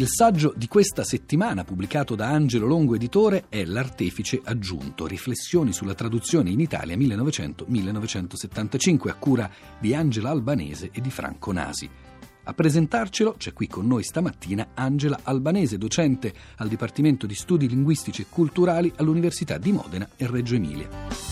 Il saggio di questa settimana, pubblicato da Angelo Longo Editore, è L'artefice aggiunto, riflessioni sulla traduzione in Italia 1900-1975, a cura di Angela Albanese e di Franco Nasi. A presentarcelo c'è qui con noi stamattina Angela Albanese, docente al Dipartimento di Studi Linguistici e Culturali all'Università di Modena e Reggio Emilia.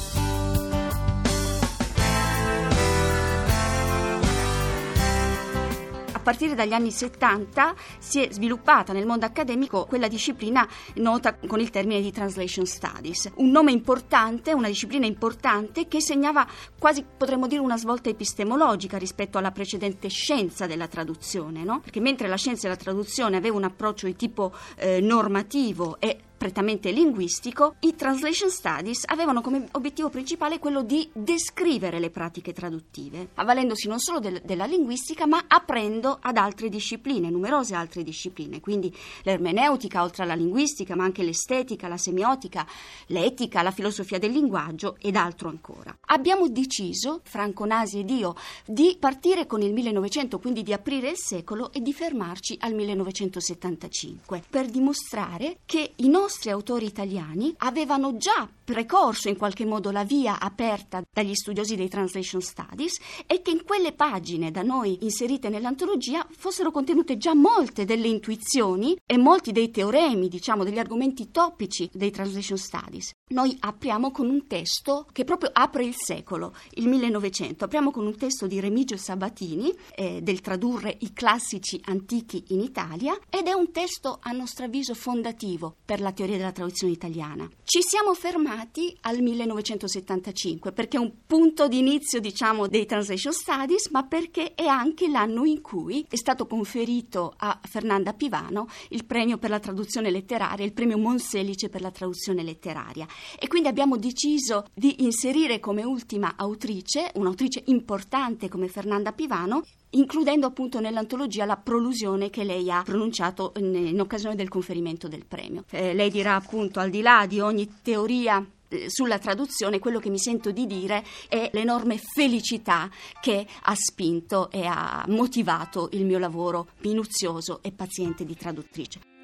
Partire dagli anni 70 si è sviluppata nel mondo accademico quella disciplina nota con il termine di Translation Studies. Un nome importante, una disciplina importante che segnava quasi potremmo dire una svolta epistemologica rispetto alla precedente scienza della traduzione, no? Perché mentre la scienza della traduzione aveva un approccio di tipo eh, normativo e prettamente linguistico, i Translation Studies avevano come obiettivo principale quello di descrivere le pratiche traduttive, avvalendosi non solo del, della linguistica, ma aprendo ad altre discipline, numerose altre discipline, quindi l'ermeneutica, oltre alla linguistica, ma anche l'estetica, la semiotica, l'etica, la filosofia del linguaggio ed altro ancora. Abbiamo deciso, Franco Nasi ed io, di partire con il 1900, quindi di aprire il secolo e di fermarci al 1975, per dimostrare che i nostri nostri autori italiani avevano già precorso in qualche modo la via aperta dagli studiosi dei Translation Studies e che in quelle pagine da noi inserite nell'antologia fossero contenute già molte delle intuizioni e molti dei teoremi, diciamo, degli argomenti topici dei Translation Studies. Noi apriamo con un testo che proprio apre il secolo, il 1900. Apriamo con un testo di Remigio Sabatini eh, del tradurre i classici antichi in Italia ed è un testo a nostro avviso fondativo per la teoria della traduzione italiana. Ci siamo fermati al 1975 perché è un punto di inizio, diciamo, dei Translation Studies, ma perché è anche l'anno in cui è stato conferito a Fernanda Pivano il premio per la traduzione letteraria, il premio Monselice per la traduzione letteraria. E quindi abbiamo deciso di inserire come ultima autrice, un'autrice importante come Fernanda Pivano, includendo appunto nell'antologia la prolusione che lei ha pronunciato in, in occasione del conferimento del premio. Eh, lei dirà appunto al di là di ogni teoria eh, sulla traduzione quello che mi sento di dire è l'enorme felicità che ha spinto e ha motivato il mio lavoro minuzioso e paziente di traduttrice.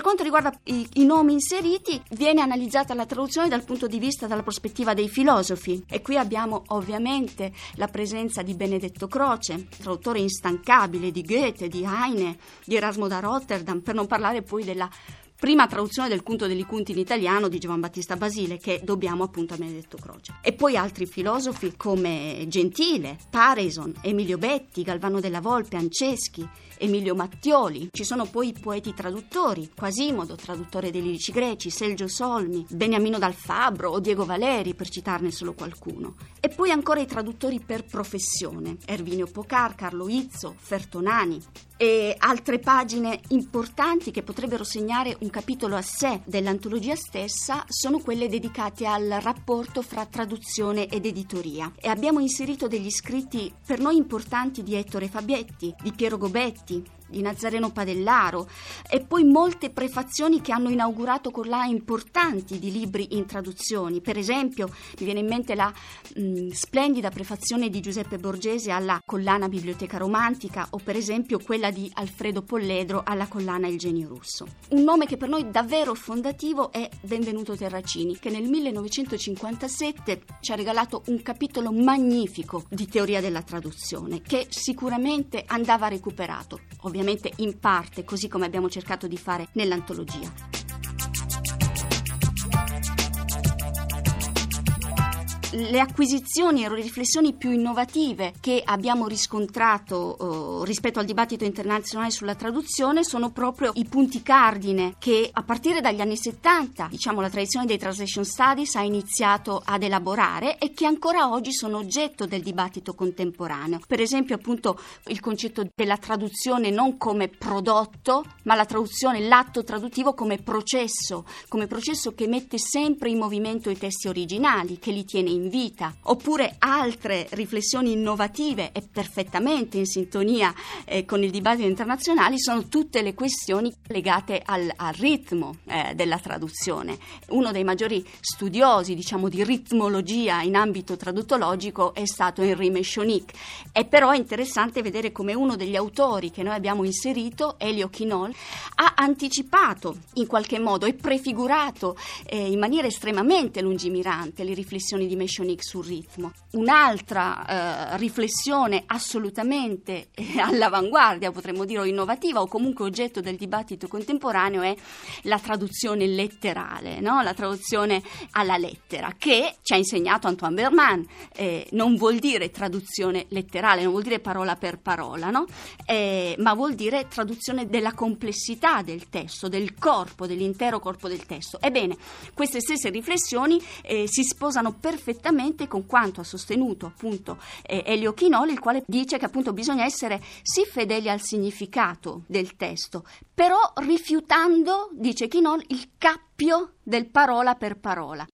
Per quanto riguarda i, i, nomi inseriti, viene analizzata la traduzione dal punto di vista dalla prospettiva dei filosofi. E qui abbiamo ovviamente la presenza di Benedetto Croce, traduttore instancabile di Goethe, di Heine, di Erasmo da Rotterdam, per non parlare poi della prima traduzione del Cunto degli Cunti in italiano di Giovan Battista Basile che dobbiamo appunto a Benedetto Croce. E poi altri filosofi come Gentile, Pareison, Emilio Betti, Galvano della Volpe, Anceschi, Emilio Mattioli. Ci sono poi i poeti traduttori, Quasimodo, traduttore dei lirici greci, Sergio Solmi, Beniamino dal Fabbro o Diego Valeri, per citarne solo qualcuno. E poi ancora i traduttori per professione, Ervinio Pocar, Carlo Izzo, Fertonani, e altre pagine importanti che potrebbero segnare un capitolo a sé dell'antologia stessa sono quelle dedicate al rapporto fra traduzione ed editoria. E abbiamo inserito degli scritti per noi importanti di Ettore Fabietti, di Piero Gobetti, di Nazareno Padellaro e poi molte prefazioni che hanno inaugurato con la importanti di libri in traduzioni. Per esempio, mi viene in mente la mh, mm, splendida prefazione di Giuseppe Borgese alla collana Biblioteca Romantica o per esempio quella di Alfredo Polledro alla collana Il genio russo. Un nome che per noi davvero fondativo è Benvenuto Terracini, che nel 1957 ci ha regalato un capitolo magnifico di teoria della traduzione che sicuramente andava recuperato. Ovviamente ovviamente in parte, così come abbiamo cercato di fare nell'antologia. Le acquisizioni e le riflessioni più innovative che abbiamo riscontrato eh, rispetto al dibattito internazionale sulla traduzione sono proprio i punti cardine che a partire dagli anni 70, diciamo la tradizione dei translation studies ha iniziato ad elaborare e che ancora oggi sono oggetto del dibattito contemporaneo. Per esempio appunto il concetto della traduzione non come prodotto, ma la traduzione, l'atto traduttivo come processo, come processo che mette sempre in movimento i testi originali, che li tiene in in vita, oppure altre riflessioni innovative e perfettamente in sintonia eh, con il dibattito internazionale sono tutte le questioni legate al, al ritmo eh, della traduzione. Uno dei maggiori studiosi, diciamo, di ritmologia in ambito traduttologico è stato Henri Mechonic. È però interessante vedere come uno degli autori che noi abbiamo inserito, Elio Chinol, ha anticipato in qualche modo e prefigurato eh, in maniera estremamente lungimirante le riflessioni di Mechonic sul ritmo. Un'altra eh, riflessione assolutamente eh, all'avanguardia, potremmo dire, o innovativa o comunque oggetto del dibattito contemporaneo è la traduzione letterale, no? la traduzione alla lettera, che ci ha insegnato Antoine Berman. Eh, non vuol dire traduzione letterale, non vuol dire parola per parola, no? eh, ma vuol dire traduzione della complessità del testo, del corpo, dell'intero corpo del testo. Ebbene, queste stesse riflessioni eh, si sposano perfettamente con quanto ha sostenuto appunto eh, Elio Chinoli, il quale dice che appunto bisogna essere sì fedeli al significato del testo, però rifiutando, dice Chinol, il cappio del parola per parola.